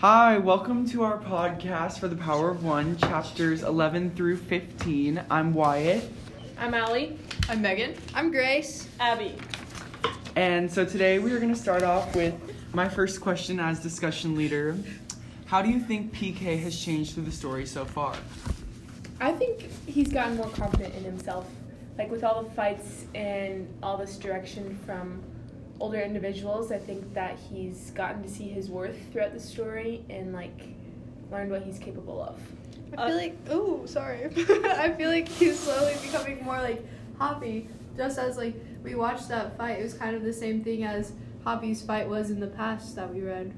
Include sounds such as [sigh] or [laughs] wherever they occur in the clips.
Hi, welcome to our podcast for the Power of One, chapters 11 through 15. I'm Wyatt. I'm Allie. I'm Megan. I'm Grace. Abby. And so today we are going to start off with my first question as discussion leader. How do you think PK has changed through the story so far? I think he's gotten more confident in himself. Like with all the fights and all this direction from older individuals, I think that he's gotten to see his worth throughout the story and like learned what he's capable of. I feel Uh, like oh sorry. [laughs] I feel like he's slowly becoming more like Hoppy. Just as like we watched that fight, it was kind of the same thing as Hoppy's fight was in the past that we read.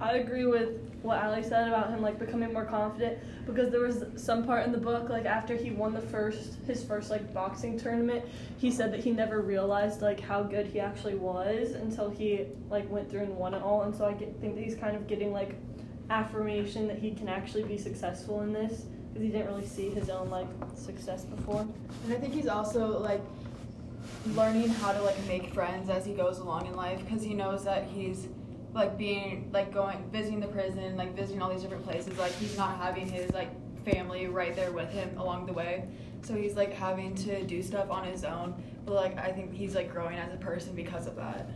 I agree with what Ali said about him like becoming more confident because there was some part in the book like after he won the first his first like boxing tournament he said that he never realized like how good he actually was until he like went through and won it all and so I get, think that he's kind of getting like affirmation that he can actually be successful in this because he didn't really see his own like success before. And I think he's also like learning how to like make friends as he goes along in life because he knows that he's like being like going visiting the prison, like visiting all these different places. Like he's not having his like family right there with him along the way. So he's like having to do stuff on his own. But like I think he's like growing as a person because of that.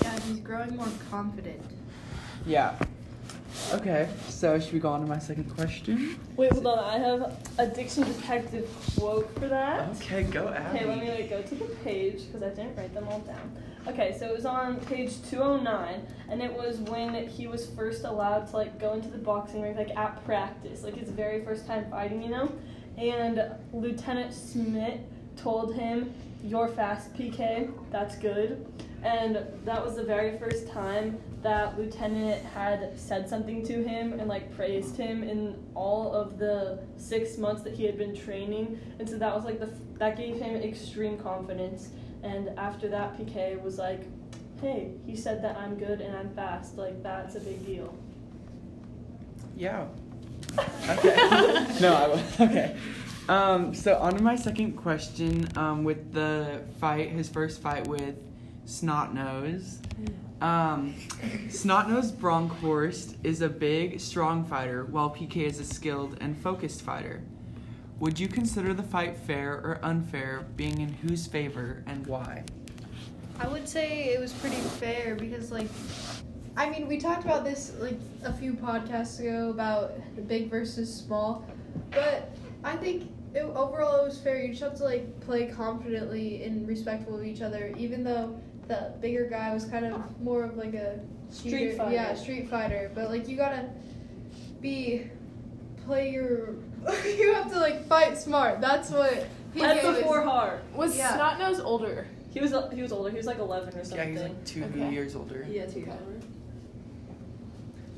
Yeah, he's growing more confident. Yeah. Okay, so should we go on to my second question? Wait, hold on. I have a Diction Detective quote for that. Okay, go Abby. Okay, let me like, go to the page because I didn't write them all down. Okay, so it was on page 209, and it was when he was first allowed to like go into the boxing ring, like at practice, like his very first time fighting, you know. And Lieutenant Smith told him, "You're fast, PK. That's good." And that was the very first time that Lieutenant had said something to him and like praised him in all of the six months that he had been training. And so that was like the f- that gave him extreme confidence. And after that, PK was like, "Hey, he said that I'm good and I'm fast. Like that's a big deal." Yeah. [laughs] Okay. [laughs] no, I was [laughs] okay. Um, so on to my second question. Um, with the fight, his first fight with Snotnose. Um, Snotnose Bronkhorst is a big, strong fighter, while PK is a skilled and focused fighter. Would you consider the fight fair or unfair, being in whose favor and why? I would say it was pretty fair because like I mean we talked about this like a few podcasts ago about the big versus small, but I think it, overall it was fair. You just have to like play confidently and respectful of each other, even though the bigger guy was kind of more of like a Street cheater- fighter. Yeah, street fighter. But like you gotta be play your. [laughs] you have to like fight smart. That's what. That's PK was- before hard. Was Yeah. Snotnose older? He was he was older. He was like 11 or something. Yeah, something. he's like two Okay. years older. Yeah, too.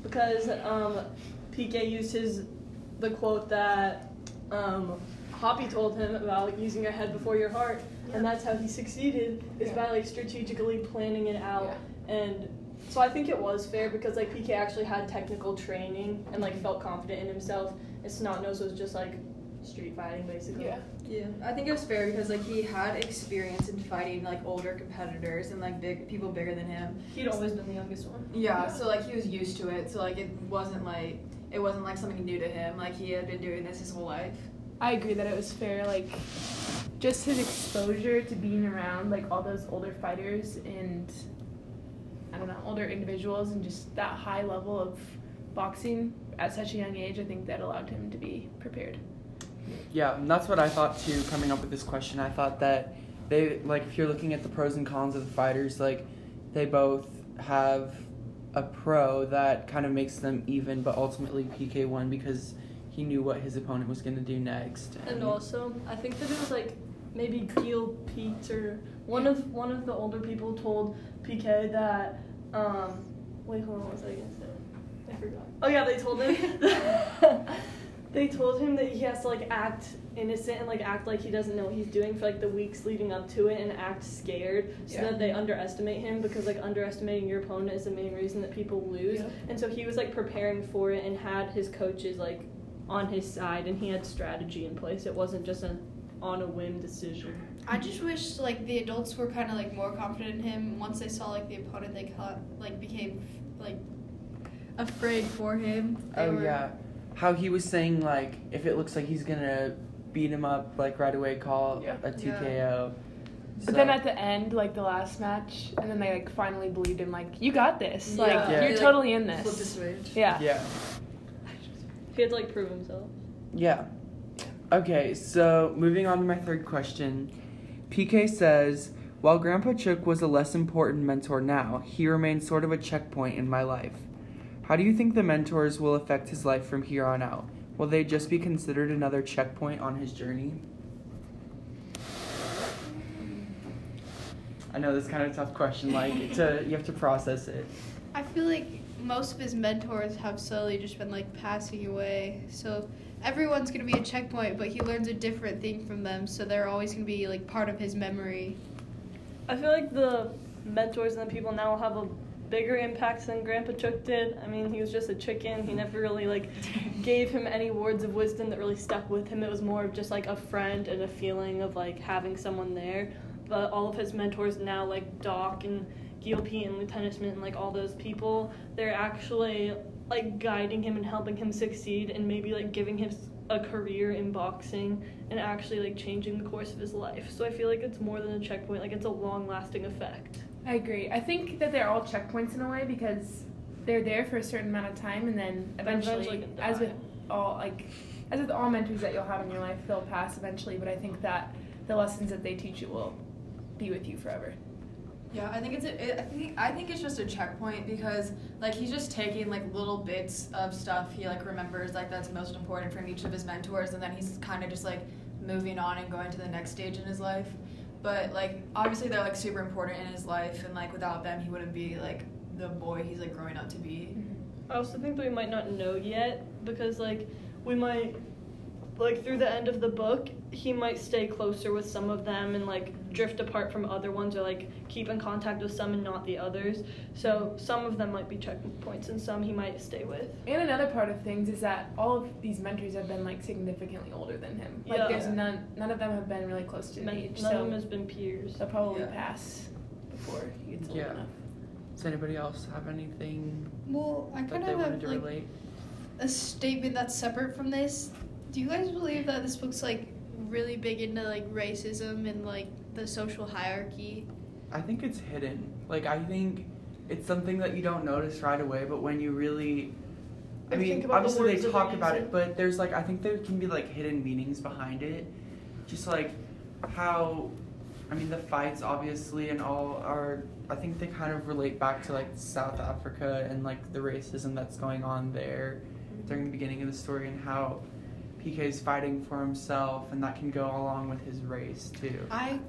because um, PK used his the quote that um, Hoppy told him about using your head before your heart, and that's how he succeeded is by like strategically planning it out. And so I think it was fair because like PK actually had technical training and like felt confident in himself, and Snotnose was just like street fighting basically. Yeah. Yeah, I think it was fair because like he had experience in fighting like older competitors and like big people bigger than him. He'd always been the youngest one. Yeah, so like he was used to it. So like it wasn't like it wasn't like something new to him. Like he had been doing this his whole life. I agree that it was fair. Like, just his exposure to being around like all those older fighters and I don't know older individuals and just that high level of boxing at such a young age. I think that allowed him to be prepared. Yeah, and that's what I thought too. Coming up with this question, I thought that they like if you're looking at the pros and cons of the fighters, like they both have a pro that kind of makes them even, but ultimately PK won because he knew what his opponent was going to do next. And also, I think that it was like maybe Gil Piet or one of one of the older people told PK that um wait hold on what was I gonna say? I forgot. Oh yeah, they told him [laughs] they told him that he has to like act innocent and like act like he doesn't know what he's doing for like the weeks leading up to it and act scared so Yeah. that they underestimate him because like underestimating your opponent is the main reason that people lose. Yeah. And so he was like preparing for it and had his coaches like on his side and he had strategy in place. It wasn't just an on a whim decision. I just wish like the adults were kind of like more confident in him once they saw like the opponent they caught like became like afraid for him. They Oh were- yeah, how he was saying like if it looks like he's gonna beat him up like right away, call Yeah. a Yeah. TKO. But then at the end, like the last match, and then they like finally believed him, like you got this, like Yeah. you're He, like, totally in Flip the this. switch. Yeah. yeah, He had to like prove himself. yeah. Okay, so moving on to my third question. PK says, while Grandpa Chook was a less important mentor now, he remains sort of a checkpoint in my life. How do you think the mentors will affect his life from here on out? Will they just be considered another checkpoint on his journey? I know this is kind of a tough question. Like to you have to process it. I feel like most of his mentors have slowly just been like passing away. So everyone's gonna be a checkpoint, but he learns a different thing from them. So they're always gonna be like part of his memory. I feel like the mentors and the people now will have a bigger impact than Grandpa Chook did. I mean, he was just a chicken. He never really like [laughs] gave him any words of wisdom that really stuck with him. It was more of just like a friend and a feeling of like having someone there. But all of his mentors now, like Doc and Gil Piet and Lieutenant Smith and like all those people, they're actually like guiding him and helping him succeed and maybe like giving him a career in boxing and actually like changing the course of his life. So I feel like it's more than a checkpoint, like it's a long lasting effect. I agree. I think that they're all checkpoints in a way because they're there for a certain amount of time, and then eventually, eventually as with all like, as with all mentors that you'll have in your life, they'll pass eventually. But I think that the lessons that they teach you will be with you forever. Yeah, I think it's a, it, I think I think it's just a checkpoint because like he's just taking like little bits of stuff he like remembers like that's most important from each of his mentors and then he's kind of just like moving on and going to the next stage in his life. But like obviously they're like super important in his life and like without them he wouldn't be like the boy he's like growing up to be. I also think that we might not know yet because like we might like through the end of the book he might stay closer with some of them and like drift apart from other ones or like keep in contact with some and not the others. So some of them might be checkpoints and some he might stay with. And another part of things is that all of these mentors have been like significantly older than him. Like Yeah. there's none none of them have been really close to None, the age. none of them has been peers. they'll probably Yeah. pass before he gets old Yeah. enough. Does anybody else have anything Well, I that kind they of wanted have to like relate? a statement that's separate from this. Do you guys believe that this book's like really big into like racism and like the social hierarchy? I think it's hidden. Like I think it's something that you don't notice right away, but when you really I And think mean, about the obviously words they talk about it, but there's like I think there can be like hidden meanings behind it. Just like how I mean the fights obviously and all are I think they kind of relate back to like South Africa and like the racism that's going on there during the beginning of the story and how PK is fighting for himself and that can go along with his race too. I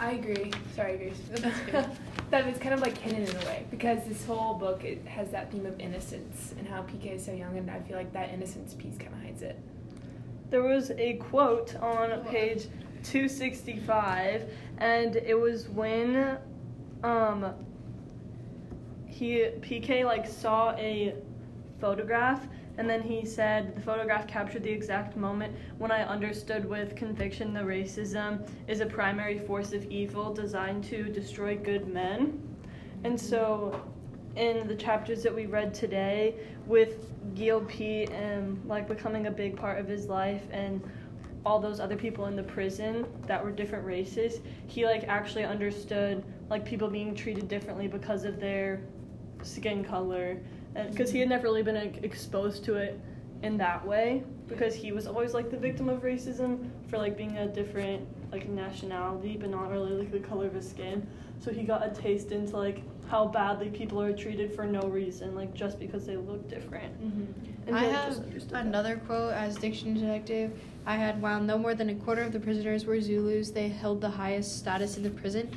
I agree. Sorry, Grace. [laughs] That's that it's kind of like hidden in a way because this whole book it has that theme of innocence and how PK is so young, and I feel like that innocence piece kind of hides it. There was a quote on page 265, and it was when um, he PK like saw a photograph, and then he said the photograph captured the exact moment when I understood with conviction the racism is a primary force of evil designed to destroy good men, and so in the chapters that we read today with Gil Piet and like becoming a big part of his life and all those other people in the prison that were different races, he like actually understood like people being treated differently because of their skin color because he had never really been like, exposed to it in that way because he was always like the victim of racism for like being a different like nationality but not really like the color of his skin so he got a taste into like how badly people are treated for no reason like just because they look different mm-hmm. and I have just understood that. another quote as diction detective. I had while no more than a quarter of the prisoners were Zulus, they held the highest status in the prison.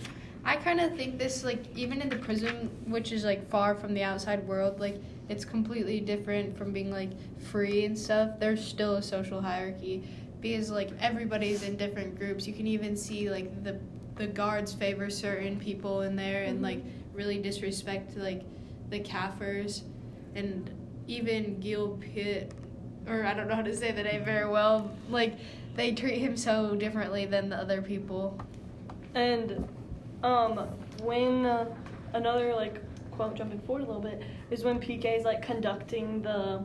I kind of think this like even in the prison, which is like far from the outside world, like it's completely different from being like free and stuff. There's still a social hierarchy because like everybody's in different groups. You can even see like the the guards favor certain people in there and Mhm. like really disrespect like the Kafirs and even Gil Pitt, or I don't know how to say the name very well. Like they treat him so differently than the other people. And um, when uh, another like quote jumping forward a little bit is when PK is like conducting the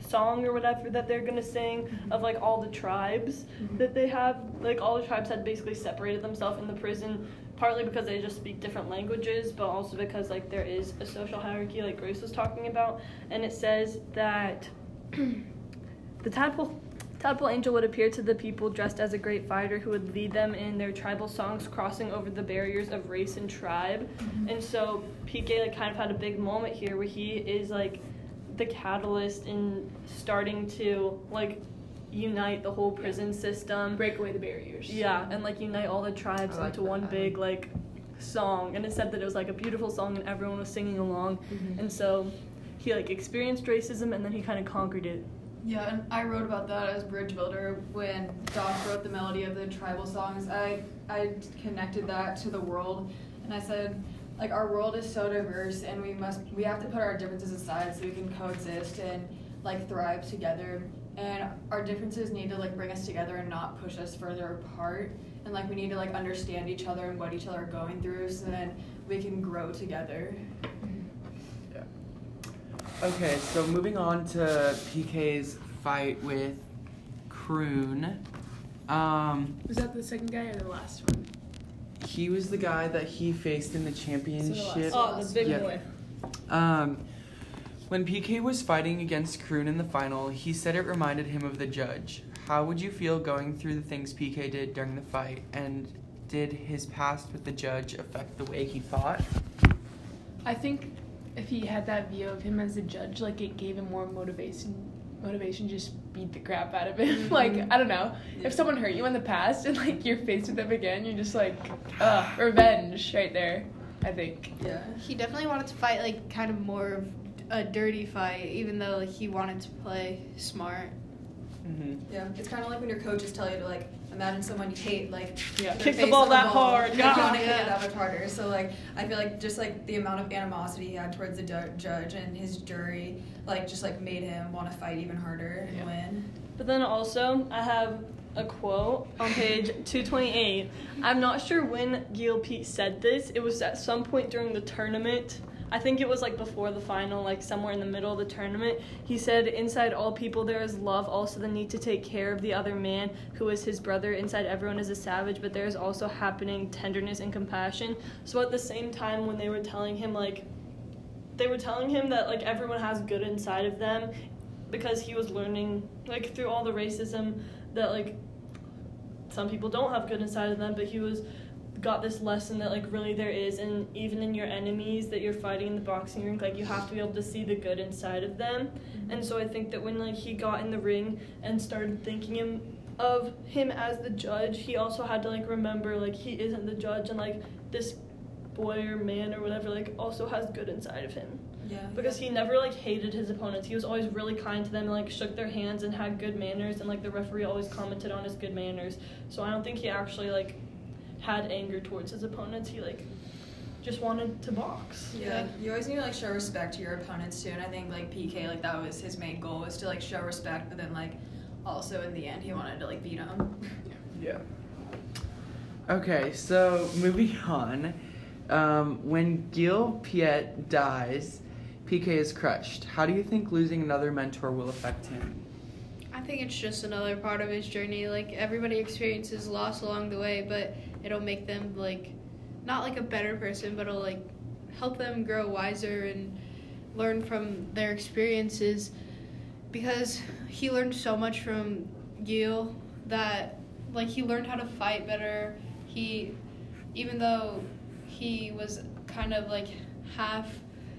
song or whatever that they're gonna sing of like all the tribes that they have. Like all the tribes had basically separated themselves in the prison, partly because they just speak different languages, but also because like there is a social hierarchy, like Grace was talking about. And it says that [clears throat] the tadpole Tadpole Angel would appear to the people dressed as a great fighter who would lead them in their tribal songs, crossing over the barriers of race and tribe. And so PK like kind of had a big moment here where he is like the catalyst in starting to like unite the whole prison system. Break away the barriers. Yeah, and like unite all the tribes like into that. one big like song. And it said that it was like a beautiful song and everyone was singing along. Mhm. And so he like experienced racism and then he kind of conquered it. Yeah, and I wrote about that as bridge builder when Doc wrote the melody of the tribal songs. I I connected that to the world, and I said, like our world is so diverse, and we must we have to put our differences aside so we can coexist and like thrive together. And our differences need to like bring us together and not push us further apart. And like we need to like understand each other and what each other are going through, so then we can grow together. Okay, so moving on to PK's fight with Kroon. Um, Was that the second guy or the last one? he was the guy that he faced in the championship. Oh, the big Yeah. boy. Um, when PK was fighting against Kroon in the final, he said it reminded him of the judge. How would you feel going through the things PK did during the fight? And did his past with the judge affect the way he fought? I think if he had that view of him as a judge, like it gave him more motivation. Motivation just beat the crap out of him. [laughs] like mm-hmm. I don't know, if someone hurt you in the past and like you're faced with them again, you're just like, ugh, revenge right there. I think. Yeah. He definitely wanted to fight like kind of more of a dirty fight, even though like, he wanted to play smart. Mm-hmm. Yeah, it's kind of like when your coaches tell you to like imagine someone you hate, like [laughs] Yeah. their Kick the face ball on that ball. hard, [laughs] You [laughs] yeah. want to hit it that much harder. So like I feel like just like the amount of animosity he had towards the du- judge and his jury, like just like made him want to fight even harder and Yeah. win. But then also, I have a quote on page 228. I'm not sure when Gil Piet said this. It was at some point during the tournament. I think it was like before the final, like somewhere in the middle of the tournament. He said, Inside all people there is love, also the need to take care of the other man who is his brother. Inside everyone is a savage, but there is also happening tenderness and compassion. So at the same time, when they were telling him, like, they were telling him that like everyone has good inside of them because he was learning like through all the racism that like some people don't have good inside of them but he was got this lesson that like really there is and even in your enemies that you're fighting in the boxing ring like you have to be able to see the good inside of them mm-hmm. and so i think that when like he got in the ring and started thinking him of him as the judge he also had to like remember like he isn't the judge and like this boy or man or whatever like also has good inside of him Yeah. because he never like hated his opponents. He was always really kind to them and like shook their hands and had good manners and like the referee always commented on his good manners. So I don't think he actually like had anger towards his opponents. He like just wanted to box. Yeah, you always need to like show respect to your opponents too, and I think like PK like that was his main goal was to like show respect, but then like also in the end he wanted to like beat him. Yeah. Okay, so moving [laughs] on. Um, when Gil Piet dies, PK is crushed. How do you think losing another mentor will affect him? I think it's just another part of his journey. Like everybody experiences loss along the way, but it'll make them like not like a better person, but it'll like help them grow wiser and learn from their experiences because he learned so much from Gil that like he learned how to fight better. He even though he was kind of like half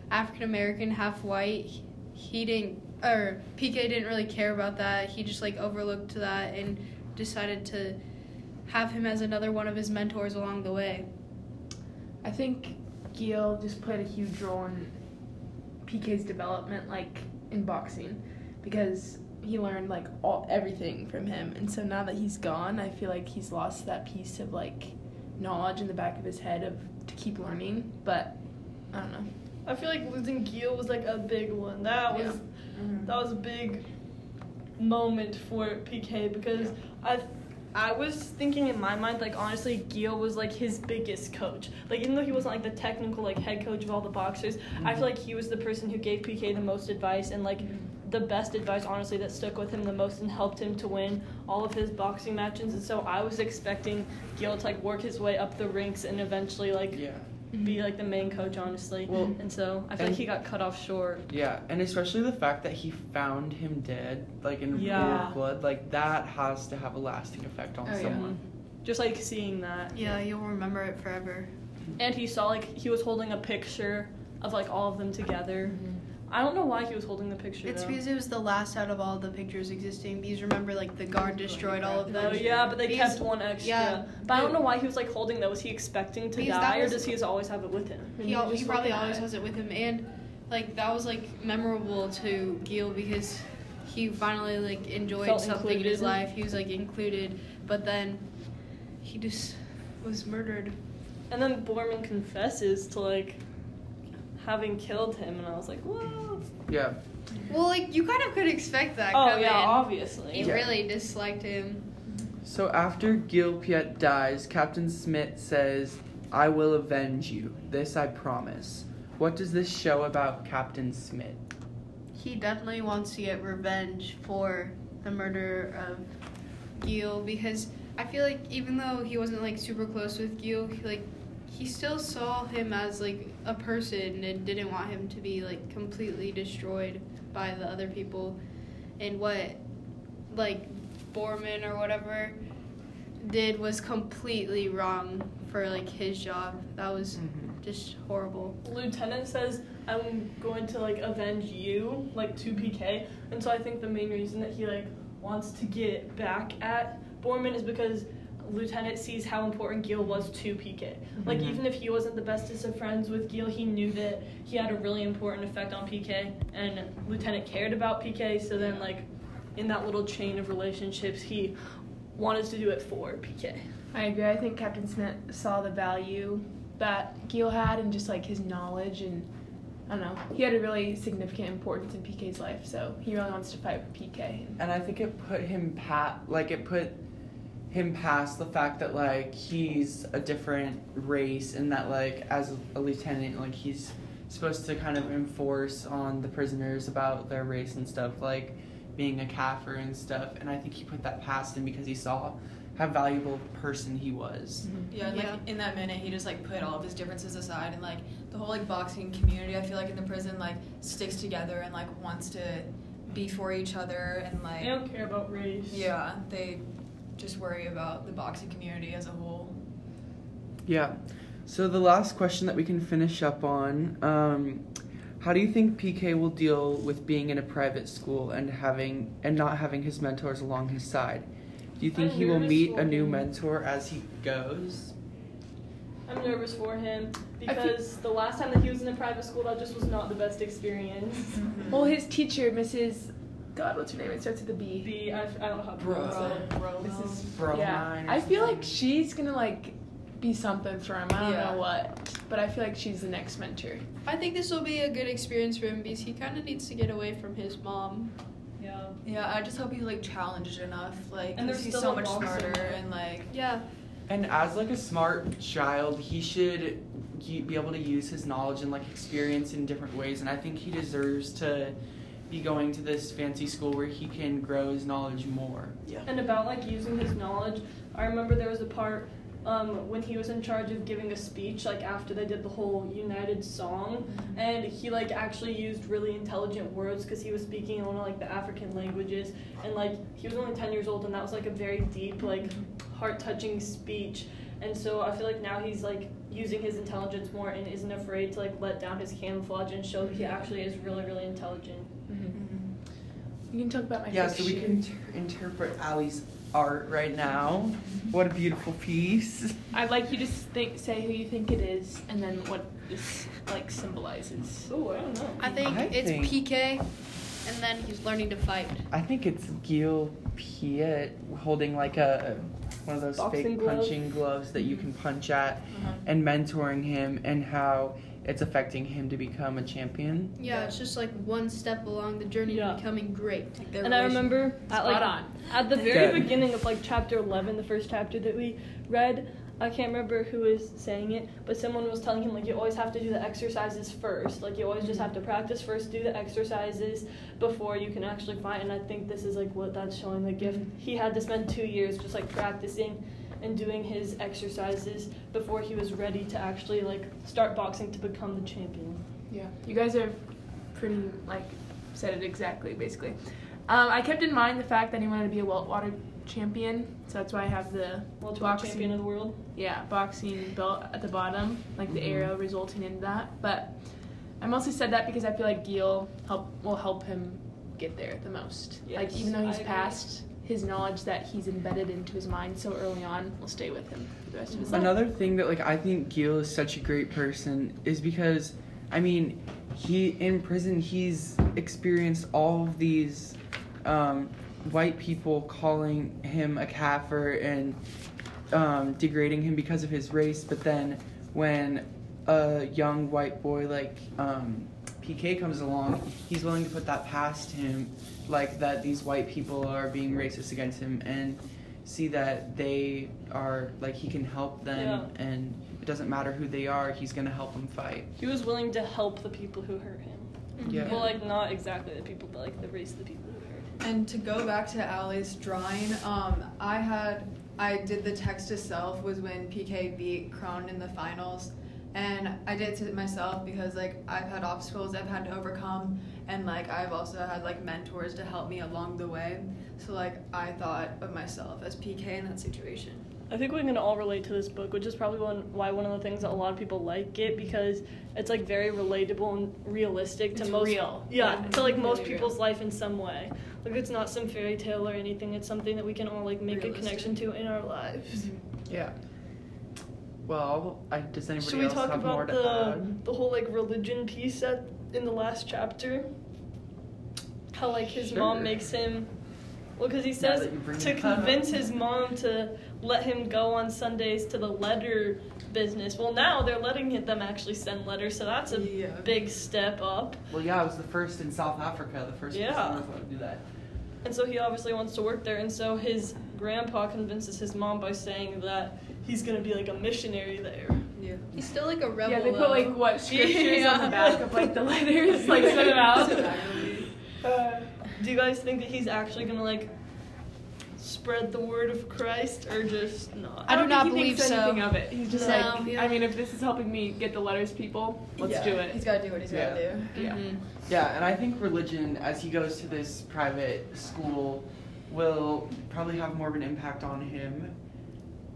African American, half white, he- he didn't or PK didn't really care about that. He just like overlooked that and decided to have him as another one of his mentors along the way. I think Gil just played a huge role in PK's development, like in boxing, because he learned like all everything from him, and so now that he's gone, I feel like he's lost that piece of like knowledge in the back of his head of to keep learning. But I don't know. I feel like losing Gil was like a big one. That was mm-hmm. that was a big moment for PK because I I was thinking in my mind, like honestly, Gil was like his biggest coach. Like even though he wasn't like the technical like head coach of all the boxers, I feel like he was the person who gave PK the most advice and like the best advice honestly that stuck with him the most and helped him to win all of his boxing matches. And so I was expecting Gil to like work his way up the ranks and eventually like Yeah. Be like the main coach, honestly. Well, and so I feel and- like he got cut off short. Yeah, and especially the fact that he found him dead, like in Yeah. cold blood, like that has to have a lasting effect on Oh, yeah. someone. Just like seeing that. Yeah, you'll remember it forever. And he saw like he was holding a picture of like all of them together. Mm-hmm. I don't know why he was holding the picture. It's though. because it was the last out of all the pictures existing. Because remember, like the guard destroyed all of them. Oh yeah, but they Because- kept one extra. yeah, but I don't know why he was like holding that. Was he expecting to Because that die, or does he just always have it with him? He, al- he probably always it. has it with him, and like that was like memorable to Gil because he finally like enjoyed Felt something in his life. He was like included, but then he just was murdered. And then Borman confesses to like having killed him, and I was like, whoa. Yeah. Well, like you kind of could expect that. Oh coming. yeah, obviously. He Yeah. really disliked him. So after Gil Piet dies, Captain Smith says, I will avenge you. This I promise. What does this show about Captain Smith? He definitely wants to get revenge for the murder of Gil because I feel like even though he wasn't like super close with Gil, he, like he still saw him as like a person and didn't want him to be like completely destroyed by the other people. And what like Borman or whatever did was completely wrong for like his job. That was mm-hmm. just horrible. Lieutenant says, I'm going to like avenge you, like to PK. And so I think the main reason that he like wants to get back at Borman is because Lieutenant sees how important Gil was to PK. Like Mhm. even if he wasn't the bestest of friends with Gil, he knew that he had a really important effect on PK and Lieutenant cared about PK, so then like in that little chain of relationships he wanted to do it for PK. I agree. I think Captain Smith saw the value that Gil had and just like his knowledge and I don't know. He had a really significant importance in PK's life, so he really wants to fight for PK. And I think it put him pat like it put him past the fact that like he's a different race and that like as a lieutenant like he's supposed to kind of enforce on the prisoners about their race and stuff like being a kafir and stuff and I think he put that past him because he saw how valuable a person he was. Yeah, Yeah. like in that minute, he just like put all of his differences aside, and like the whole like boxing community, I feel like in the prison like sticks together and like wants to be for each other, and like They don't care about race. yeah, they just worry about the boxing community as a whole. Yeah. So the last question that we can finish up on, um, how do you think PK will deal with being in a private school and having and not having his mentors along his side? Do you think I'm he will meet a new mentor as he goes? I'm nervous for him I feel- because the last time that he was in a private school, that just was not the best experience. Well, his teacher, Mrs. God, what's her name? It starts with a B. B, I, I don't know how to pronounce it. Mrs. Bro, yeah, I feel like she's gonna like be something for him. I don't Yeah. know what, but I feel like she's the next mentor. I think this will be a good experience for him because he kind of needs to get away from his mom. Yeah. Yeah, I just hope he's like challenged enough, like and there's he's still so a much boxer. smarter and like Yeah, And as like a smart child, he should be able to use his knowledge and like experience in different ways. And I think he deserves to be going to this fancy school where he can grow his knowledge more. Yeah. And about like using his knowledge, I remember there was a part um, when he was in charge of giving a speech, like after they did the whole United song, and he like actually used really intelligent words because he was speaking in one of like the African languages, and like he was only ten years old, and that was like a very deep, like heart touching speech. And so I feel like now he's like using his intelligence more and isn't afraid to like let down his camouflage and show that he actually is really, really intelligent. You can talk about my Yeah, so we can inter- interpret Allie's art right now. What a beautiful piece. I'd like you to think, say who you think it is, and then what this like symbolizes. Oh, I don't know. I think I it's think- PK, and then he's learning to fight. I think it's Gil Piet holding like a one of those Boxing fake glove. punching gloves that you can punch at Uh-huh. and mentoring him and how it's affecting him to become a champion. Yeah, it's just like one step along the journey Yeah. to becoming great. Like, And I remember at like on. at the very Good. beginning of like chapter 11, the first chapter that we read, I can't remember who was saying it, but someone was telling him like you always have to do the exercises first. Like you always just have to practice first, do the exercises before you can actually fight. And I think this is like what that's showing. Like if mm-hmm. he had to spend two years just like practicing and doing his exercises before he was ready to actually like start boxing to become the champion. Yeah, you guys are pretty like said it exactly, basically. Um, I kept in mind the fact that he wanted to be a welterweight champion, so that's why I have the Welterweight Boxing. champion of the world. yeah boxing belt at the bottom, like the Mhm. arrow resulting in that. But I mostly said that because I feel like Gil help will help him get there the most. like even though he's past, his knowledge that he's embedded into his mind so early on will stay with him for the rest of his life. Another thing that like I think Gil is such a great person is because I mean he in prison he's experienced all of these um, white people calling him a kafir and um, degrading him because of his race, but then when a young white boy like um, PK comes along, he's willing to put that past him, like that these white people are being racist against him and see that they are like he can help them and it doesn't matter who they are, he's gonna help them fight. He was willing to help the people who hurt him. Yeah. Well, like not exactly the people, but like the race of the people who hurt him. And to go back to Allie's drawing, um, I had I did the text to self was when PK beat Kroon in the finals, and I did it to myself because like I've had obstacles I've had to overcome, and like I've also had like mentors to help me along the way. So like I thought of myself as PK in that situation. I think we can all relate to this book, which is probably one why one of the things that a lot of people like it because it's like very relatable and realistic to It's most real. Yeah, Yeah, to like most really real. people's life in some way. Like it's not some fairy tale or anything. It's something that we can all like make Realistic. a connection to in our lives. Mm-hmm. Yeah. Well, I, does anybody Should we else talk have more about to the add? the whole like religion piece at, in the last chapter? How like his mom makes him. Well, because he Now says that you bring to it up. convince his mom to let him go on Sundays to the letter business. Well, now they're letting him- them actually send letters, so that's a Yeah. big step up. Well, yeah, I was the first in South Africa, the first Yeah. person that was to do that. And so he obviously wants to work there, and so his grandpa convinces his mom by saying that he's gonna be like a missionary there. Yeah. He's still like a rebel. yeah, they though. put like what scriptures on the back of like the [laughs] letters, like send it out. [laughs] Uh, do you guys think that he's actually gonna like spread the word of Christ, or just not? I do don't not think he believe thinks so. anything of it. He's just No, like, yeah. I mean, if this is helping me get the letters, people, let's Yeah, do it. He's got to do what he's got to do. Yeah. Mhm. Yeah, and I think religion, as he goes to this private school, will probably have more of an impact on him.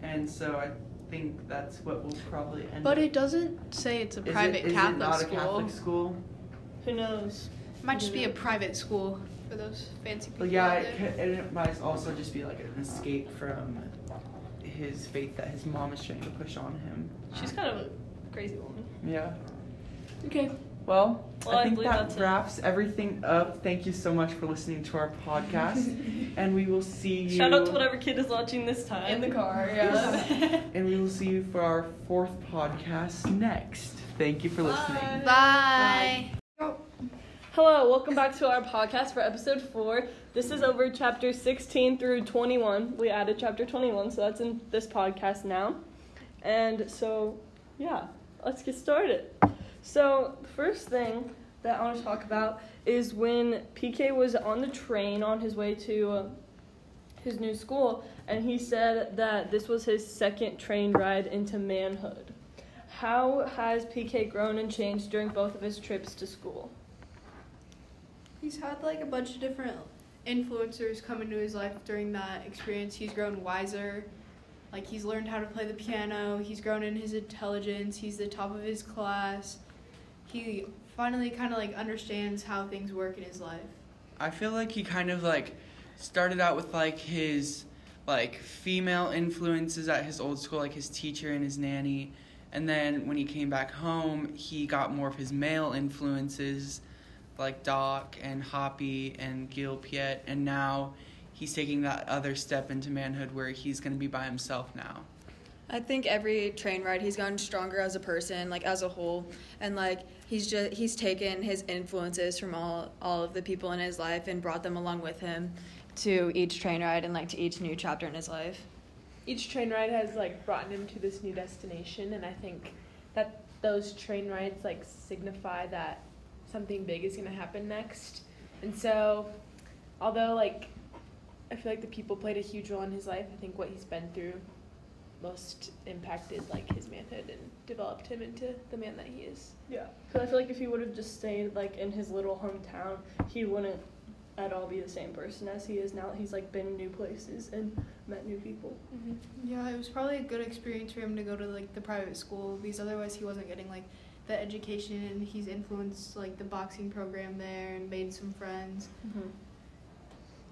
And so I think that's what will probably end But up. it doesn't say it's a Is it- private is it Catholic not school. a Catholic school? Who knows? It might just be a private school for those fancy people. Well, yeah, out it, there. could, and it might also just be like an escape from his faith that his mom is trying to push on him. She's kind of a crazy woman. Yeah. Okay. Well, Well, I I think believe that that's it. wraps everything up. Thank you so much for listening to our podcast, [laughs] and we will see you. Shout out to whatever kid is watching this time. In the car, yeah. And we will see you for our fourth podcast next. Thank you for listening. Bye. Hello, welcome back to our podcast for episode four. This is over chapter 16 through 21. We added chapter 21, so that's in this podcast now. And so, yeah, let's get started. So, the first thing that I want to talk about is when PK was on the train on his way to uh, his new school, and he said that this was his second train ride into manhood. How has PK grown and changed during both of his trips to school? He's had like a bunch of different influencers come into his life during that experience. He's grown wiser. Like he's learned how to play the piano. He's grown in his intelligence. He's the top of his class. He finally kind of like understands how things work in his life. I feel like he kind of like started out with like his like female influences at his old school, like his teacher and his nanny. And then when he came back home, he got more of his male influences, like Doc and Hoppy and Gil Piet. And now he's taking that other step into manhood where he's going to be by himself now. I think every train ride he's gotten stronger as a person, like as a whole, and like he's just he's taken his influences from all all of the people in his life and brought them along with him to each train ride and like to each new chapter in his life. Each train ride has like brought him to this new destination, and I think that those train rides like signify that something big is gonna happen next. And so, although like I feel like the people played a huge role in his life, I think what he's been through most impacted like his manhood and developed him into the man that he is. Yeah, because I feel like if he would have just stayed like in his little hometown, he wouldn't at all be the same person as he is now. He's like been new places and met new people. Yeah, it was probably a good experience for him to go to like the private school because otherwise he wasn't getting like the education and he's influenced like the boxing program there and made some friends. Mm-hmm.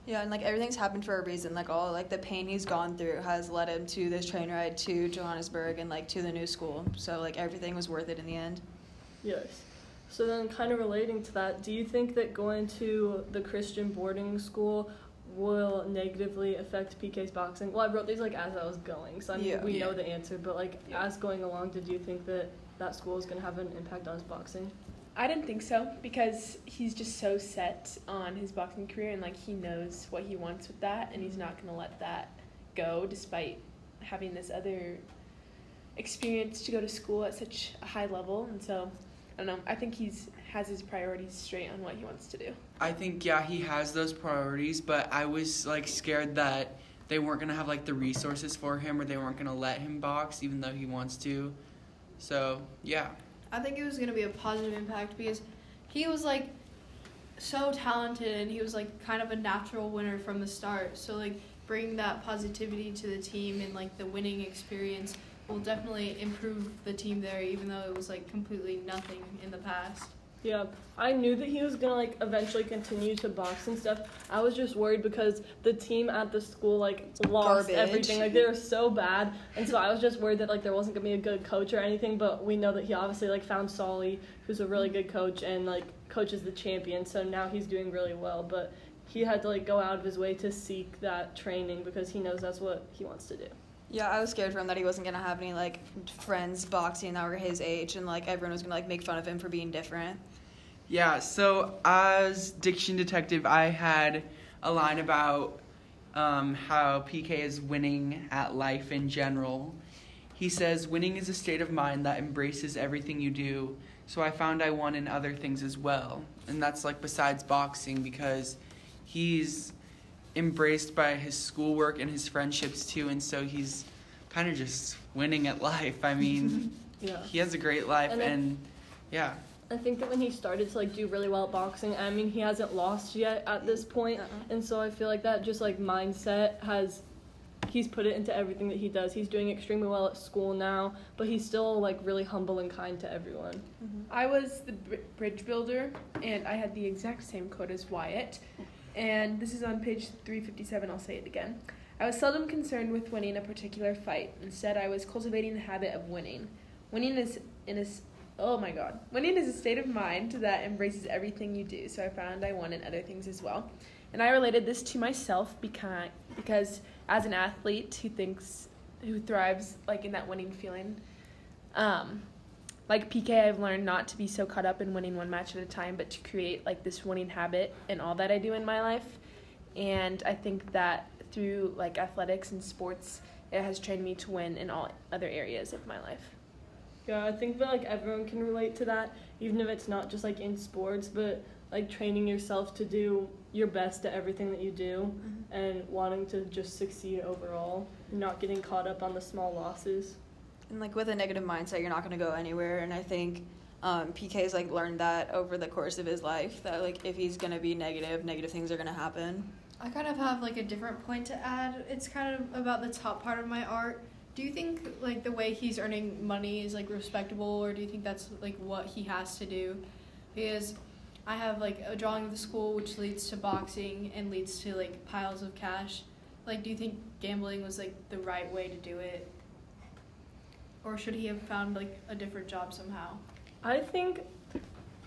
Yeah, and like everything's happened for a reason. Like all like the pain he's gone through has led him to this train ride to Johannesburg and like to the new school. So like everything was worth it in the end. Yes. So then, kind of relating to that, do you think that going to the Christian boarding school will negatively affect PK's boxing? Well, I wrote these like as I was going, so I mean Yeah. we know the answer, but like Yeah. as going along, did you think that that school is going to have an impact on his boxing? I didn't think so because he's just so set on his boxing career and like he knows what he wants with that and he's not going to let that go despite having this other experience to go to school at such a high level and so I don't know I think he's has his priorities straight on what he wants to do. I think yeah, he has those priorities, but I was like scared that they weren't gonna have like the resources for him, or they weren't gonna let him box, even though he wants to. So yeah, I think it was gonna be a positive impact because he was like so talented and he was like kind of a natural winner from the start. So like bringing that positivity to the team and like the winning experience will definitely improve the team there, even though it was like completely nothing in the past. Yeah, I knew that he was gonna like eventually continue to box and stuff. I was just worried because the team at the school like lost Garbage. everything. Like they were so bad, and so I was just worried that like there wasn't gonna be a good coach or anything. But we know that he obviously like found Solly, who's a really good coach and like coaches the champion. So now he's doing really well. But he had to like go out of his way to seek that training because he knows that's what he wants to do. Yeah, I was scared for him that he wasn't gonna have any like friends boxing that were his age, and like everyone was gonna like make fun of him for being different. Yeah. So as diction detective, I had a line about um, how PK is winning at life in general. He says, "Winning is a state of mind that embraces everything you do." So I found I won in other things as well, and that's like besides boxing because he's embraced by his schoolwork and his friendships too, and so he's kind of just winning at life. I mean, [laughs] Yeah. he has a great life, And and yeah, I think that when he started to like do really well at boxing, I mean he hasn't lost yet at this point, Uh-uh. and so I feel like that just like mindset has he's put it into everything that he does. He's doing extremely well at school now, but he's still like really humble and kind to everyone. Mm-hmm. I was the br- bridge builder, and I had the exact same code as Wyatt. And this is on page 357, I'll say it again. I was seldom concerned with winning a particular fight. Instead, I was cultivating the habit of winning. Winning is in a oh my god, winning is a state of mind that embraces everything you do. So I found I won in other things as well, and I related this to myself because because as an athlete who thinks who thrives like in that winning feeling, um, like PK, I've learned not to be so caught up in winning one match at a time, but to create like this winning habit in all that I do in my life. And I think that through like athletics and sports, it has trained me to win in all other areas of my life. Yeah, I think that like everyone can relate to that, even if it's not just like in sports, but like training yourself to do your best at everything that you do and wanting to just succeed overall, not getting caught up on the small losses. And like with a negative mindset, you're not gonna go anywhere. And I think um, PK's like learned that over the course of his life that like if he's gonna be negative, negative things are gonna happen. I kind of have like a different point to add. It's kind of about the top part of my art. Do you think like the way he's earning money is like respectable, or do you think that's like what he has to do? Because I have like a drawing of the school which leads to boxing and leads to like piles of cash. Like, do you think gambling was like the right way to do it, or should he have found like a different job somehow? I think,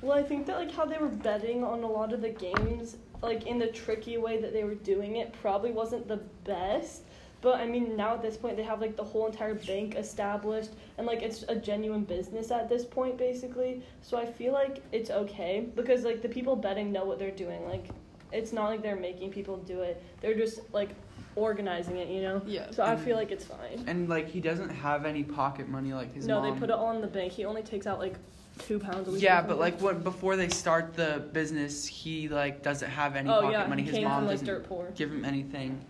well, I think that like how they were betting on a lot of the games, like in the tricky way that they were doing it, probably wasn't the best. But I mean, now at this point, they have like the whole entire bank established, and like it's a genuine business at this point, basically. So I feel like it's okay because like the people betting know what they're doing. Like, it's not like they're making people do it; they're just like organizing it, you know. Yeah. So I feel like it's fine. And like he doesn't have any pocket money like his no, mom. they put it all in the bank. He only takes out like two pounds a week. Yeah, but like what before they start the business, he like doesn't have any oh pocket yeah, money. His mom from like doesn't dirt poor. give him anything,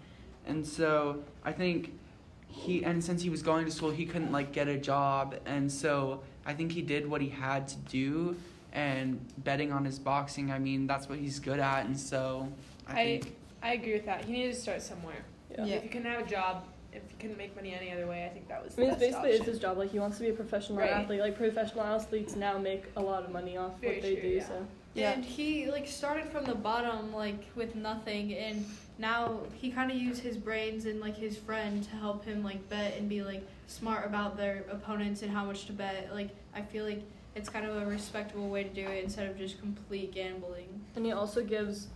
and so I think he and since he was going to school, he couldn't like get a job, and so I think he did what he had to do. And betting on his boxing, I mean, that's what he's good at, and so I, I think I agree with that. He needed to start somewhere. Yeah. Yeah. If he couldn't have a job, if he couldn't make money any other way, I think that was I mean, it's best basically it's his job. Like he wants to be a professional Right. athlete. Like professional athletes now make a lot of money off Very what they true, do. yeah. So Yeah. And he like started from the bottom like with nothing and now he kind of used his brains and like his friend to help him like bet and be like smart about their opponents and how much to bet. Like I feel like it's kind of a respectable way to do it instead of just complete gambling. and he also gives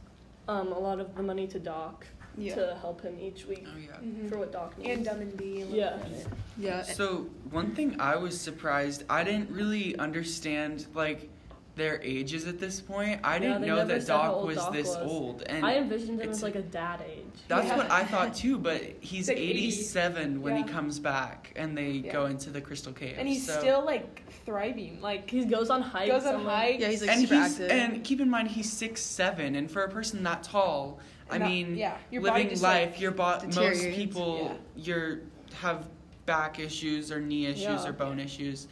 um, a lot of the money to Doc Yeah. to help him each week oh yeah. Mhm. for what Doc needs. and Dumb and D. And Yeah. whatnot. Yeah. So one thing I was surprised, I didn't really understand like their ages at this point. I Yeah, didn't they know that said Doc was Doc this was. old, and I envisioned him it's- as like a dad age. that's Yeah. what I thought too. But he's Like 80. 87 when Yeah. he comes back, and they Yeah. go into the Crystal Cave. And he's so- still like thriving. Like He goes on hikes. goes on and, hikes. Yeah, he's like and super he's active. and keep in mind he's six seven, and for a person that tall, I Not- mean, yeah, your body living just, life, like, your bo- most deteriorates. people you're have back issues or knee issues Yeah. or bone issues,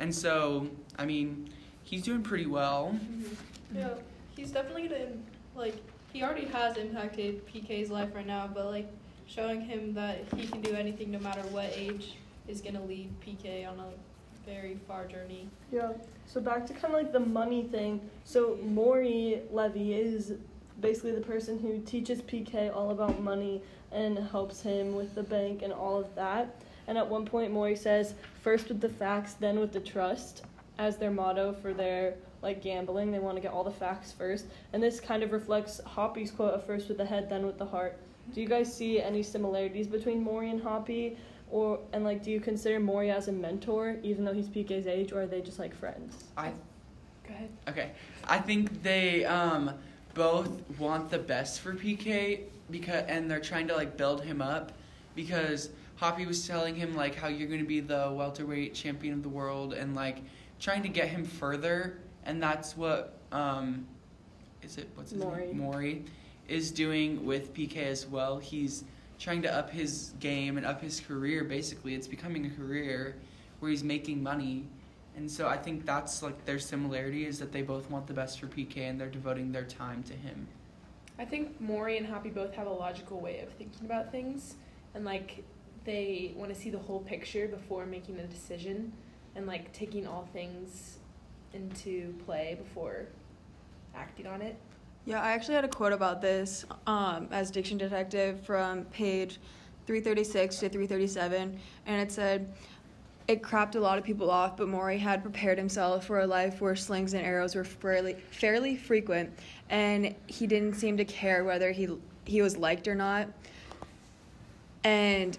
and so I mean, he's doing pretty well. Mm-hmm. Yeah, he's definitely gonna like he already has impacted PK's life right now, but like showing him that he can do anything no matter what age is gonna lead PK on a very far journey. Yeah. So back to kind of like the money thing. So Maury Levy is basically the person who teaches PK all about money and helps him with the bank and all of that. And at one point, Maury says, first with the facts, then with the trust, as their motto for their like gambling. They want to get all the facts first. And this kind of reflects Hoppy's quote of first with the head, then with the heart. Do you guys see any similarities between Maury and Hoppy? Or and like, do you consider Maury as a mentor, even though he's PK's age, or are they just like friends? I Go ahead. Okay. I think they um both want the best for PK because and they're trying to like build him up because Hoppy was telling him like how you're going to be the welterweight champion of the world and like trying to get him further and that's what um is it what's his Maury. name Maury is doing with PK as well. He's trying to up his game and up his career basically. It's becoming a career where he's making money and so I think that's like their similarity is that they both want the best for PK and they're devoting their time to him. I think Maury and Hoppy both have a logical way of thinking about things, and like they want to see the whole picture before making a decision, and like taking all things into play before acting on it. Yeah, I actually had a quote about this um, as Diction Detective from page 336 to 337, and it said, It crapped a lot of people off, but Maury had prepared himself for a life where slings and arrows were fairly, fairly frequent, and he didn't seem to care whether he, he was liked or not. And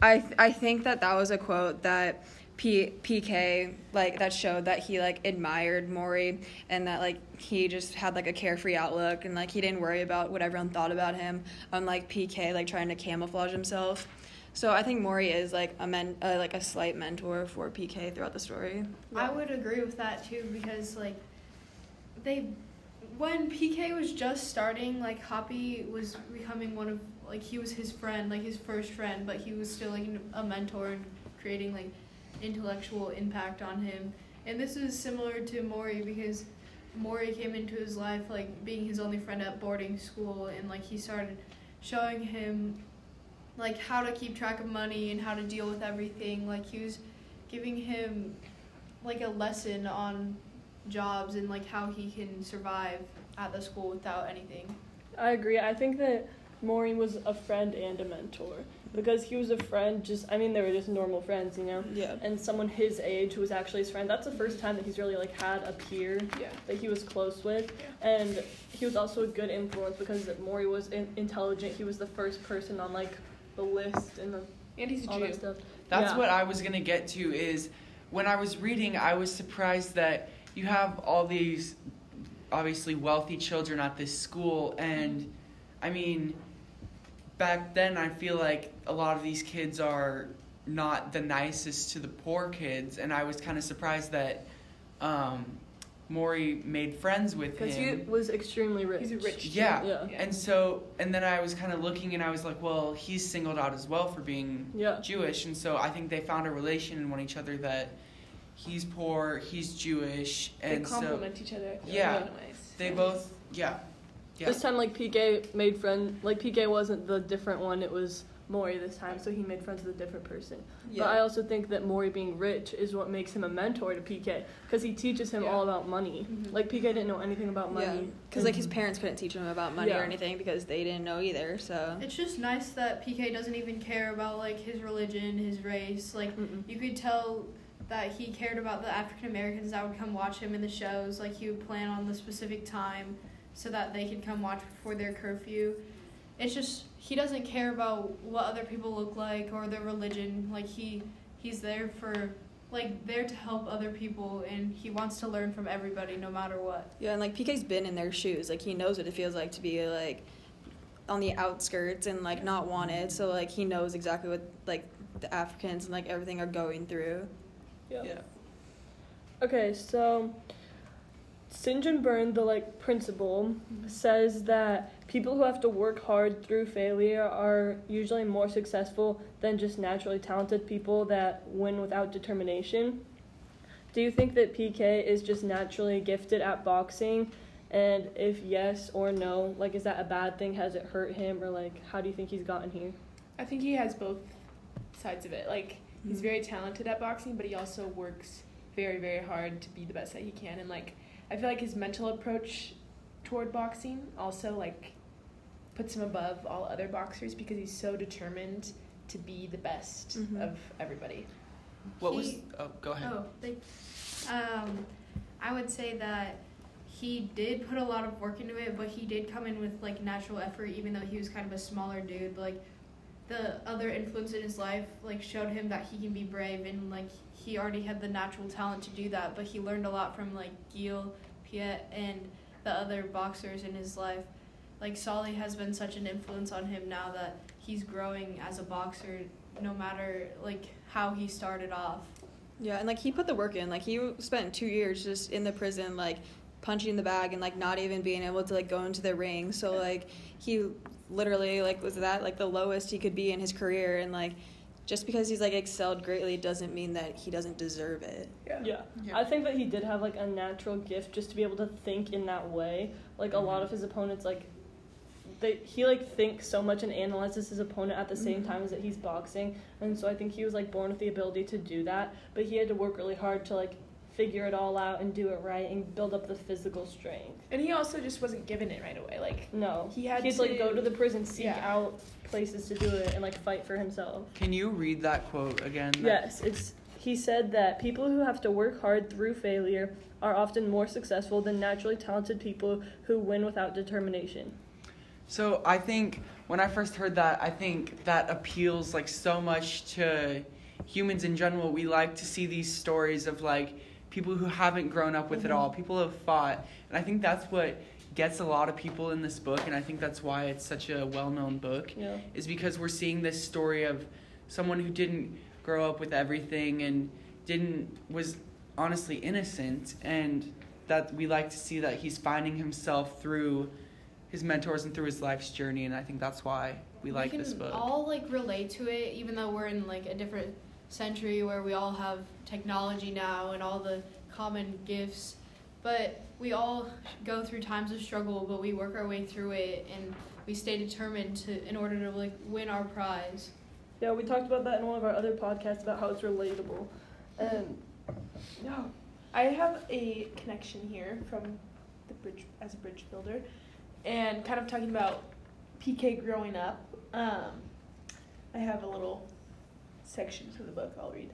I, th- I think that that was a quote that P- PK like that showed that he like admired Maury and that like he just had like a carefree outlook and like he didn't worry about what everyone thought about him unlike PK like trying to camouflage himself. So I think Maury is like a men uh, like a slight mentor for PK throughout the story. I would agree with that too because like they when PK was just starting, like Hoppy was becoming one of like he was his friend, like his first friend, but he was still like a mentor and creating like intellectual impact on him. And this is similar to Maury because Maury came into his life like being his only friend at boarding school and like he started showing him like how to keep track of money and how to deal with everything. Like he was giving him like a lesson on jobs and like how he can survive at the school without anything. I agree. I think that Maureen was a friend and a mentor because he was a friend. Just I mean, they were just normal friends, you know. Yeah. And someone his age who was actually his friend. That's the first time that he's really like had a peer Yeah. that he was close with, yeah. and he was also a good influence because Maury was in- intelligent. He was the first person on like the list and the And he's a all Jew. that stuff. That's Yeah. what I was gonna get to. Is when I was reading, I was surprised that you have all these obviously wealthy children at this school, and I mean, back then I feel like a lot of these kids are not the nicest to the poor kids, and I was kind of surprised that um, Maury made friends with him. Because he was extremely rich. He's a rich Yeah. Yeah. And so, and then I was kind of looking, and I was like, well, he's singled out as well for being Yeah. Jewish, and so I think they found a relation in one each other that he's poor, he's Jewish, They and so complement each other. I Yeah. Really nice. they both, yeah, yeah, This time, like PK made friend. Like PK wasn't the different one; it was Maury this time. So he made friends with a different person. But I also think that Maury being rich is what makes him a mentor to PK because he teaches him Yeah. all about money. Mhm. Like PK didn't know anything about money. Yeah, because like his parents couldn't teach him about money Yeah. or anything because they didn't know either. So It's just nice that PK doesn't even care about like his religion, his race. Like Mm-mm. you could tell that he cared about the African Americans that would come watch him in the shows. Like he would plan on the specific time so that they could come watch before their curfew. It's just he doesn't care about what other people look like or their religion. Like he he's there for like there to help other people and he wants to learn from everybody no matter what. yeah, and like PK's been in their shoes. Like he knows what it feels like to be like on the outskirts and like not wanted. So like he knows exactly what like the Africans and like everything are going through. Yeah. yeah. Okay, so St. John Byrne, the like principal, says that people who have to work hard through failure are usually more successful than just naturally talented people that win without determination. Do you think that PK is just naturally gifted at boxing? And if yes or no, like is that a bad thing? Has it hurt him or like how do you think he's gotten here? I think he has both sides of it. Like he's Mhm. very talented at boxing, but he also works very, very hard to be the best that he can. And like I feel like his mental approach toward boxing also like puts him above all other boxers because he's so determined to be the best Mhm. of everybody. What was? Oh, go ahead. Oh, they, um, I would say that he did put a lot of work into it, but he did come in with like natural effort, even though he was kind of a smaller dude. Like the other influence in his life, like showed him that he can be brave, and like he already had the natural talent to do that. But he learned a lot from like Gil, Piet, and the other boxers in his life. Like Solly has been such an influence on him now that he's growing as a boxer, no matter like how he started off. Yeah, and like he put the work in. Like he spent two years just in the prison, like punching the bag and like not even being able to like go into the ring. So like he literally like was that like the lowest he could be in his career, and like just because he's like excelled greatly doesn't mean that he doesn't deserve it. Yeah. Yeah. I think that he did have like a natural gift just to be able to think in that way. Like a lot Mhm. of his opponents like they he like thinks so much and analyzes his opponent at the same Mhm. time as that he's boxing. And so I think he was like born with the ability to do that, but he had to work really hard to like figure it all out and do it right and build up the physical strength. And he also just wasn't given it right away. Like No. He had He'd like go to the prison, seek Yeah. out places to do it and like fight for himself. Can you read that quote again? Yes, it's he said that people who have to work hard through failure are often more successful than naturally talented people who win without determination. So I think when I first heard that, I think that appeals like so much to humans in general. We like to see these stories of like people who haven't grown up with it Mhm. all, people who have fought, and I think that's what gets a lot of people in this book, and I think that's why it's such a well-known book. Yeah. Is because we're seeing this story of someone who didn't grow up with everything and didn't was honestly innocent, and that we like to see that he's finding himself through his mentors and through his life's journey, and I think that's why we like can this book. all like relate to it, even though we're in like a different century where we all have technology now and all the common gifts. But we all go through times of struggle, but we work our way through it and we stay determined to in order to like win our prize. Yeah, we talked about that in one of our other podcasts about how it's relatable. And No. I have a connection here from the bridge as a bridge builder and kind of talking about PK growing up. Um, I have a little section from the book I'll read.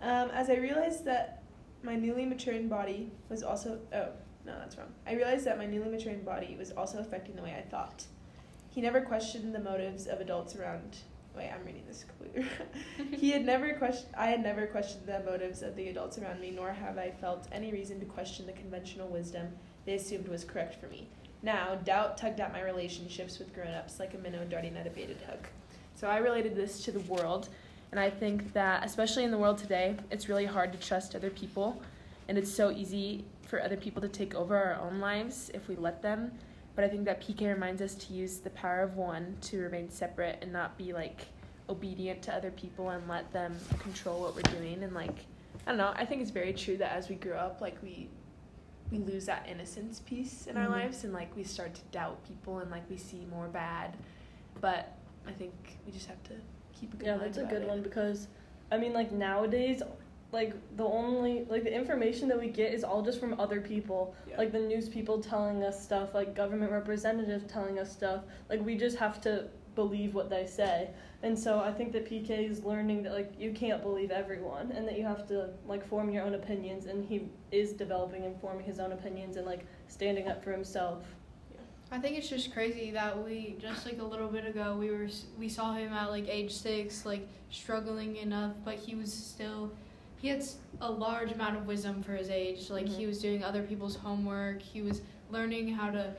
Um, as I realized that my newly maturing body was also oh no that's wrong. I realized that my newly maturing body was also affecting the way I thought. He never questioned the motives of adults around Wait, I'm reading this completely. [laughs] he had never questioned. I had never questioned the motives of the adults around me, nor have I felt any reason to question the conventional wisdom they assumed was correct for me. Now, doubt tugged at my relationships with grown-ups like a minnow darting at a baited hook. So I related this to the world, and I think that especially in the world today, it's really hard to trust other people, and it's so easy for other people to take over our own lives if we let them. But I think that PK reminds us to use the power of one to remain separate and not be like obedient to other people and let them control what we're doing. And like, I don't know, I think it's very true that as we grow up, like we we lose that innocence piece in our Mhm. lives and like we start to doubt people and like we see more bad. But I think we just have to keep a good Yeah, that's a good it. one because, I mean, like nowadays, like the only like the information that we get is all just from other people. Yeah. Like the news people telling us stuff, like government representatives telling us stuff. Like we just have to believe what they say. And so I think that PK is learning that like you can't believe everyone and that you have to like form your own opinions and he is developing and forming his own opinions and like standing up for himself. I think it's just crazy that we just like a little bit ago we were we saw him at like age six like struggling enough, but he was still he had a large amount of wisdom for his age. Like he Mhm. was doing other people's homework. He was learning how to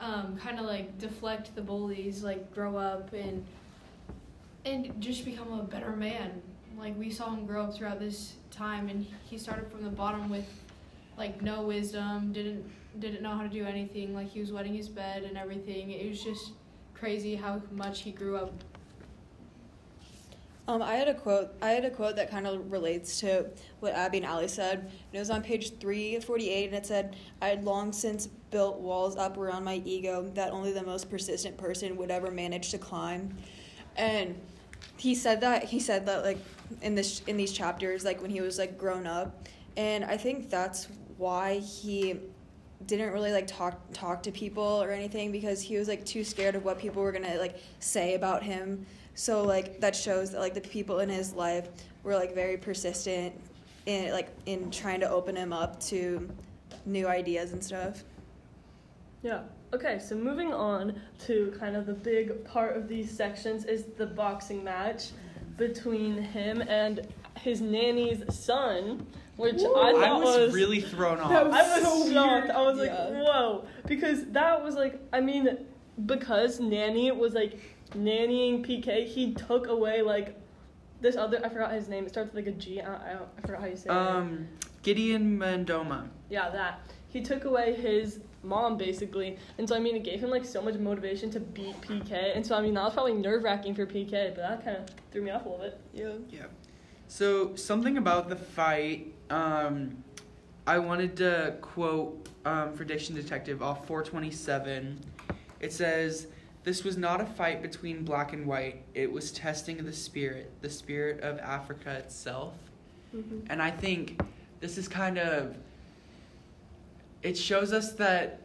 um, kind of like deflect the bullies, like grow up and and just become a better man. Like we saw him grow up throughout this time, and he started from the bottom with like no wisdom, didn't didn't know how to do anything. Like he was wetting his bed and everything. It was just crazy how much he grew up. Um, I had a quote. I had a quote that kind of relates to what Abby and Ali said. And it was on page three forty eight, and it said, "I had long since built walls up around my ego that only the most persistent person would ever manage to climb." And he said that he said that like in this in these chapters, like when he was like grown up, and I think that's why he didn't really like talk talk to people or anything because he was like too scared of what people were gonna like say about him so like that shows that like the people in his life were like very persistent in like in trying to open him up to new ideas and stuff. Yeah. Okay, so moving on to kind of the big part of these sections is the boxing match between him and his nanny's son, which I I thought was, really thrown off. That was I was so shocked. weird. I was like, Yeah. whoa, because that was like, I mean, because nanny was like nannying PK, he took away like this other. I forgot his name. It starts with like a G. I, I, forgot how you say it. um, Gideon Mandoma. Yeah, that. He took away his mom basically, and so I mean, it gave him like so much motivation to beat PK, and so I mean, that was probably nerve wracking for PK, but that kind of threw me off a little bit. Yeah. Yeah. So something about the fight, um, I wanted to quote um, for Diction Detective off 427. It says, "This was not a fight between black and white. It was testing of the spirit, the spirit of Africa itself." And I think this is kind of. It shows us that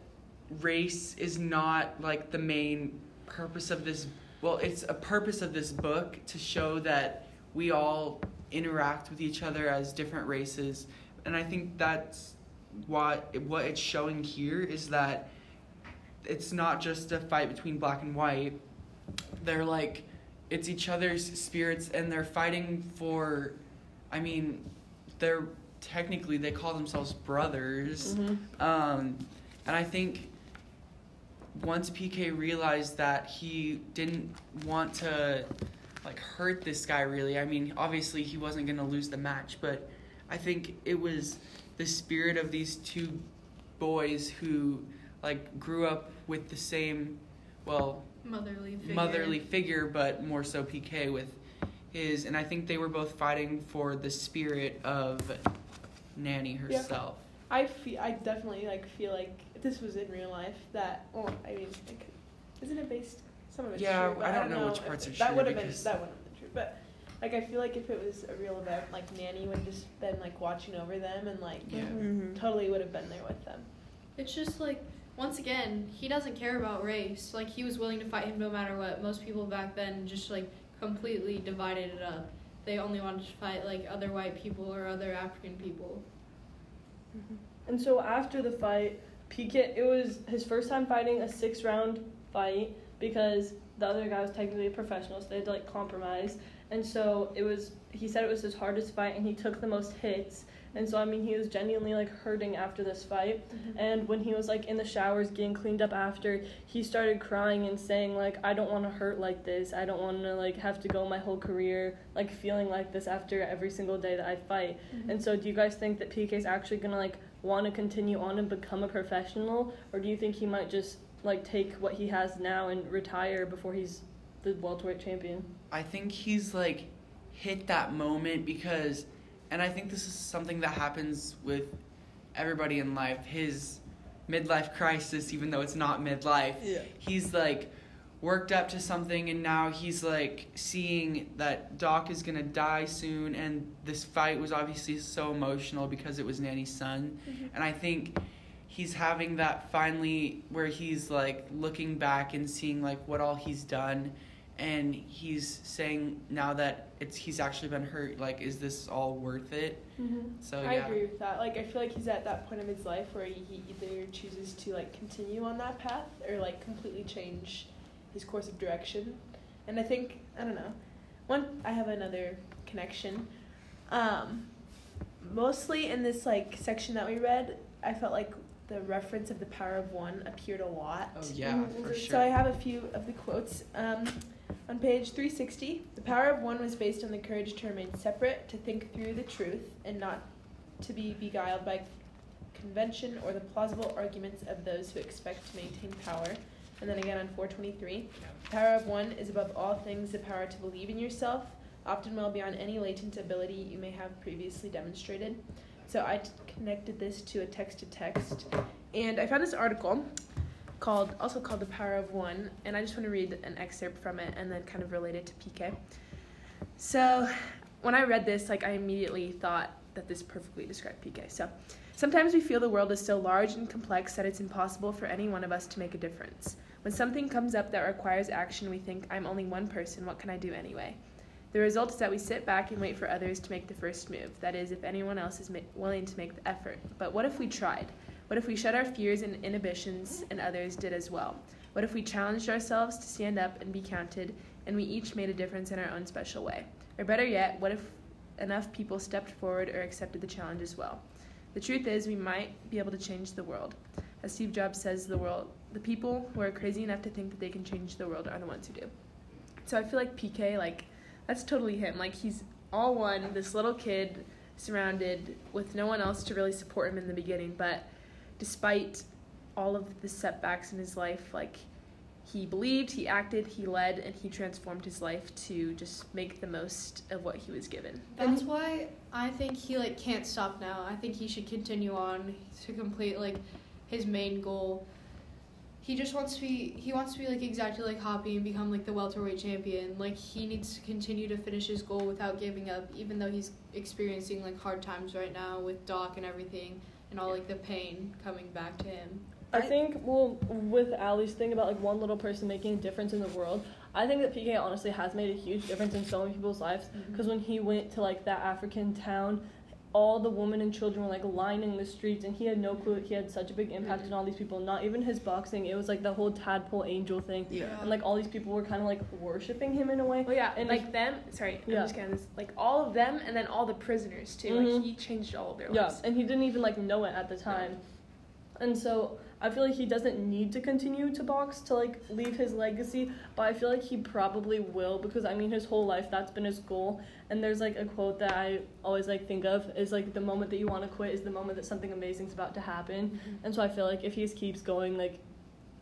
race is not like the main purpose of this. Well, it's a purpose of this book to show that we all interact with each other as different races, and I think that's what what it's showing here is that it's not just a fight between black and white. They're like it's each other's spirits and they're fighting for I mean, they're technically they call themselves brothers. Mm-hmm. Um, and I think once PK realized that he didn't want to like hurt this guy really, I mean, obviously he wasn't going to lose the match, but I think it was the spirit of these two boys who like grew up with the same well, Motherly figure. motherly figure, but more so PK with his, and I think they were both fighting for the spirit of Nanny Yeah. herself. I feel I definitely like feel like if this was in real life that well I mean like, isn't it based some of it's Yeah, true but I I don't don't know which parts are that true That would have been that would have been true but like I feel like if it was a real event like Nanny would have just been like watching over them and like Yeah. Mm-hmm. totally would have been there with them It's just like once again, he doesn't care about race. Like he was willing to fight him no matter what. Most people back then just like completely divided it up. They only wanted to fight like other white people or other African people. And so after the fight, PK, it was his first time fighting a six round fight because the other guy was technically a professional, so they had to like compromise. And so it was. He said it was his hardest fight, and he took the most hits. And so I mean, he was genuinely like hurting after this fight. Mm-hmm. And when he was like in the showers getting cleaned up after, he started crying and saying like, "I don't want to hurt like this. I don't want to like have to go my whole career like feeling like this after every single day that I fight." Mm-hmm. And so, do you guys think that PK is actually gonna like want to continue on and become a professional, or do you think he might just like take what he has now and retire before he's the welterweight champion? I think he's like hit that moment because, and I think this is something that happens with everybody in life. His midlife crisis, even though it's not midlife, Yeah. he's like worked up to something, and now he's like seeing that Doc is gonna die soon, and this fight was obviously so emotional because it was Nanny's son, mm-hmm. and I think he's having that finally where he's like looking back and seeing like what all he's done and he's saying now that it's he's actually been hurt like is this all worth it Mm-hmm. so I agree with that. Like I feel like he's at that point of his life where he either chooses to like continue on that path or like completely change his course of direction. And I think I don't know. One I have another connection. Um mostly in this like section that we read, I felt like the reference of the power of one appeared a lot. oh yeah Mhm. for sure So I have a few of the quotes. Um, on page 360, the power of one was based on the courage to remain separate, to think through the truth, and not to be beguiled by convention or the plausible arguments of those who expect to maintain power. And then again on 423, the power of one is above all things the power to believe in yourself, often well beyond any latent ability you may have previously demonstrated. So I connected this to a text to text, and I found this article called also called the power of one and i just want to read an excerpt from it and then kind of relate it to pk so when i read this like i immediately thought that this perfectly described pk so sometimes we feel the world is so large and complex that it's impossible for any one of us to make a difference. When something comes up that requires action we think i'm only one person what can i do anyway the result is that we sit back and wait for others to make the first move that is if anyone else is ma- willing to make the effort but what if we tried what if we shut our fears and inhibitions and others did as well? What if we challenged ourselves to stand up and be counted and we each made a difference in our own special way? Or better yet, what if enough people stepped forward or accepted the challenge as well? The truth is, we might be able to change the world. As Steve Jobs says, the world, the people who are crazy enough to think that they can change the world are the ones who do. So I feel like PK, like, that's totally him. Like, he's all one, this little kid surrounded with no one else to really support him in the beginning, but despite all of the setbacks in his life, like he believed, he acted, he led, and he transformed his life to just make the most of what he was given. That's why I think he like can't stop now. I think he should continue on to complete like his main goal. He just wants to be he wants to be like exactly like Hoppy and become like the welterweight champion. Like he needs to continue to finish his goal without giving up, even though he's experiencing like hard times right now with Doc and everything and all like the pain coming back to him. I think, well, with Ali's thing about like one little person making a difference in the world, I think that PK honestly has made a huge difference in so many people's lives. Mm-hmm. Because when he went to like that African town, all the women and children were like lining the streets, and he had no clue he had such a big impact on all these people. Not even his boxing; it was like the whole tadpole angel thing, yeah and like all these people were kind of like worshiping him in a way. Oh yeah, And like them. Sorry, Yeah. I'm just gonna this like all of them, and then all the prisoners too. Mhm. Like he changed all of their Yeah, lives. and he didn't even like know it at the time. And so I feel like he doesn't need to continue to box to like leave his legacy, but I feel like he probably will because I mean his whole life that's been his goal. And there's like a quote that I always like think of is like the moment that you want to quit is the moment that something amazing's about to happen. Mm-hmm. And so I feel like if he just keeps going like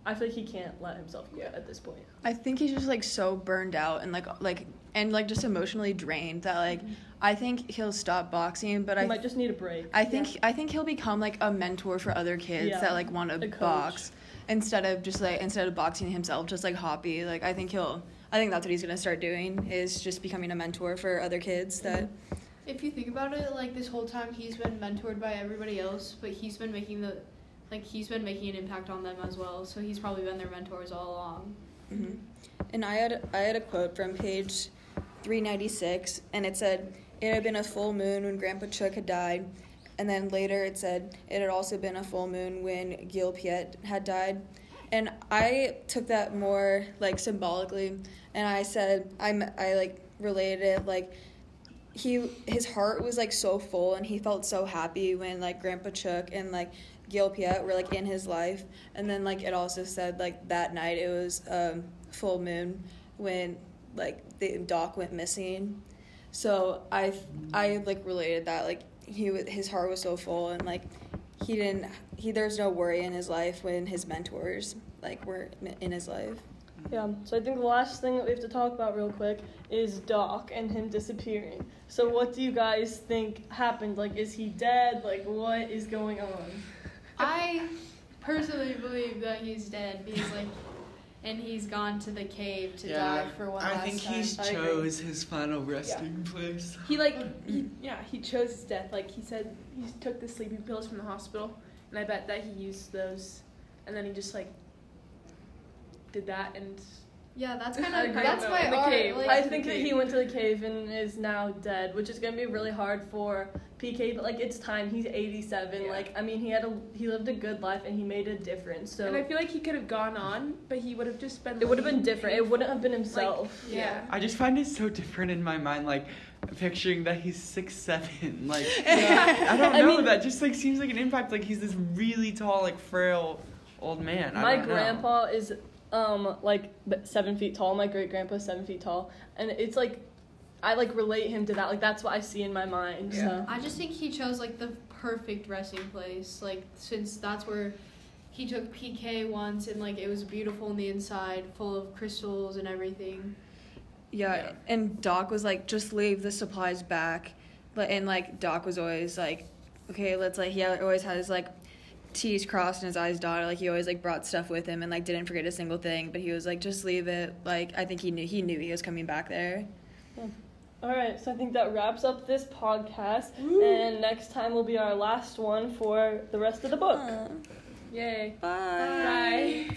I feel like he can't let himself quit at this point. I think he's just like so burned out and like like and like just emotionally drained that like mm-hmm. I think he'll stop boxing, but he I might just need a break. I think I think he'll become like a mentor for other kids Yeah, that like want to box instead of just like instead of boxing himself just like Hoppy. Like I think he'll I think that's what he's gonna start doing is just becoming a mentor for other kids that If you think about it, like this whole time he's been mentored by everybody else, but he's been making the like he's been making an impact on them as well. So he's probably been their mentors all along. hmm And I had I had a quote from page 396, and it said, "It had been a full moon when Grandpa Chook had died." And then later it said it had also been a full moon when Gil Piet had died. and I took that more like symbolically, and I said I'm I like related it like he his heart was like so full and he felt so happy when like Grandpa Chook and like Gil Piet were like in his life, and then like it also said like that night it was um, full moon when like the Doc went missing, so I I like related that like he his heart was so full and like he didn't he there's no worry in his life when his mentors like were in his life. Yeah, so I think the last thing that we have to talk about real quick is Doc and him disappearing. So what do you guys think happened? Like, is he dead? Like, what is going on? I personally believe that he's dead because like, and he's gone to the cave to die for one I last think time. he's I agree. chose his final resting place. He like mm-hmm. he, yeah he chose his death. Like he said he took the sleeping pills from the hospital, and I bet that he used those, and then he just like did that and yeah, that's kind of that's that. my the art. cave. Like, I think that he went to the cave and is now dead, which is gonna be really hard for PK. But like, it's time. He's 87. Yeah. Like, I mean, he had a he lived a good life and he made a difference. So and I feel like he could have gone on, but he would have just been. it would have been different. It wouldn't have been himself. Yeah. I just find it so different in my mind, like picturing that he's six seven. [laughs] Like [laughs] Yeah. I don't I know. mean- that just like seems like an impact. Like he's this really tall, like frail old man. I My don't know. grandpa is um like seven feet tall. My great grandpa seven feet tall, and it's like I like relate him to that. Like that's what I see in my mind. So I just think he chose like the perfect resting place. Like since that's where he took PK once and like it was beautiful on the inside, full of crystals and everything. Yeah, Yeah. and Doc was like, just leave the supplies back. But and like Doc was always like, okay, let's like he always had his like T's crossed and his I's dotted. Like he always like brought stuff with him and like didn't forget a single thing. But he was like, just leave it. Like I think he knew he knew he was coming back there. Yeah. all right, so I think that wraps up this podcast, and next time will be our last one for the rest of the book. Uh, Yay. Bye. Bye.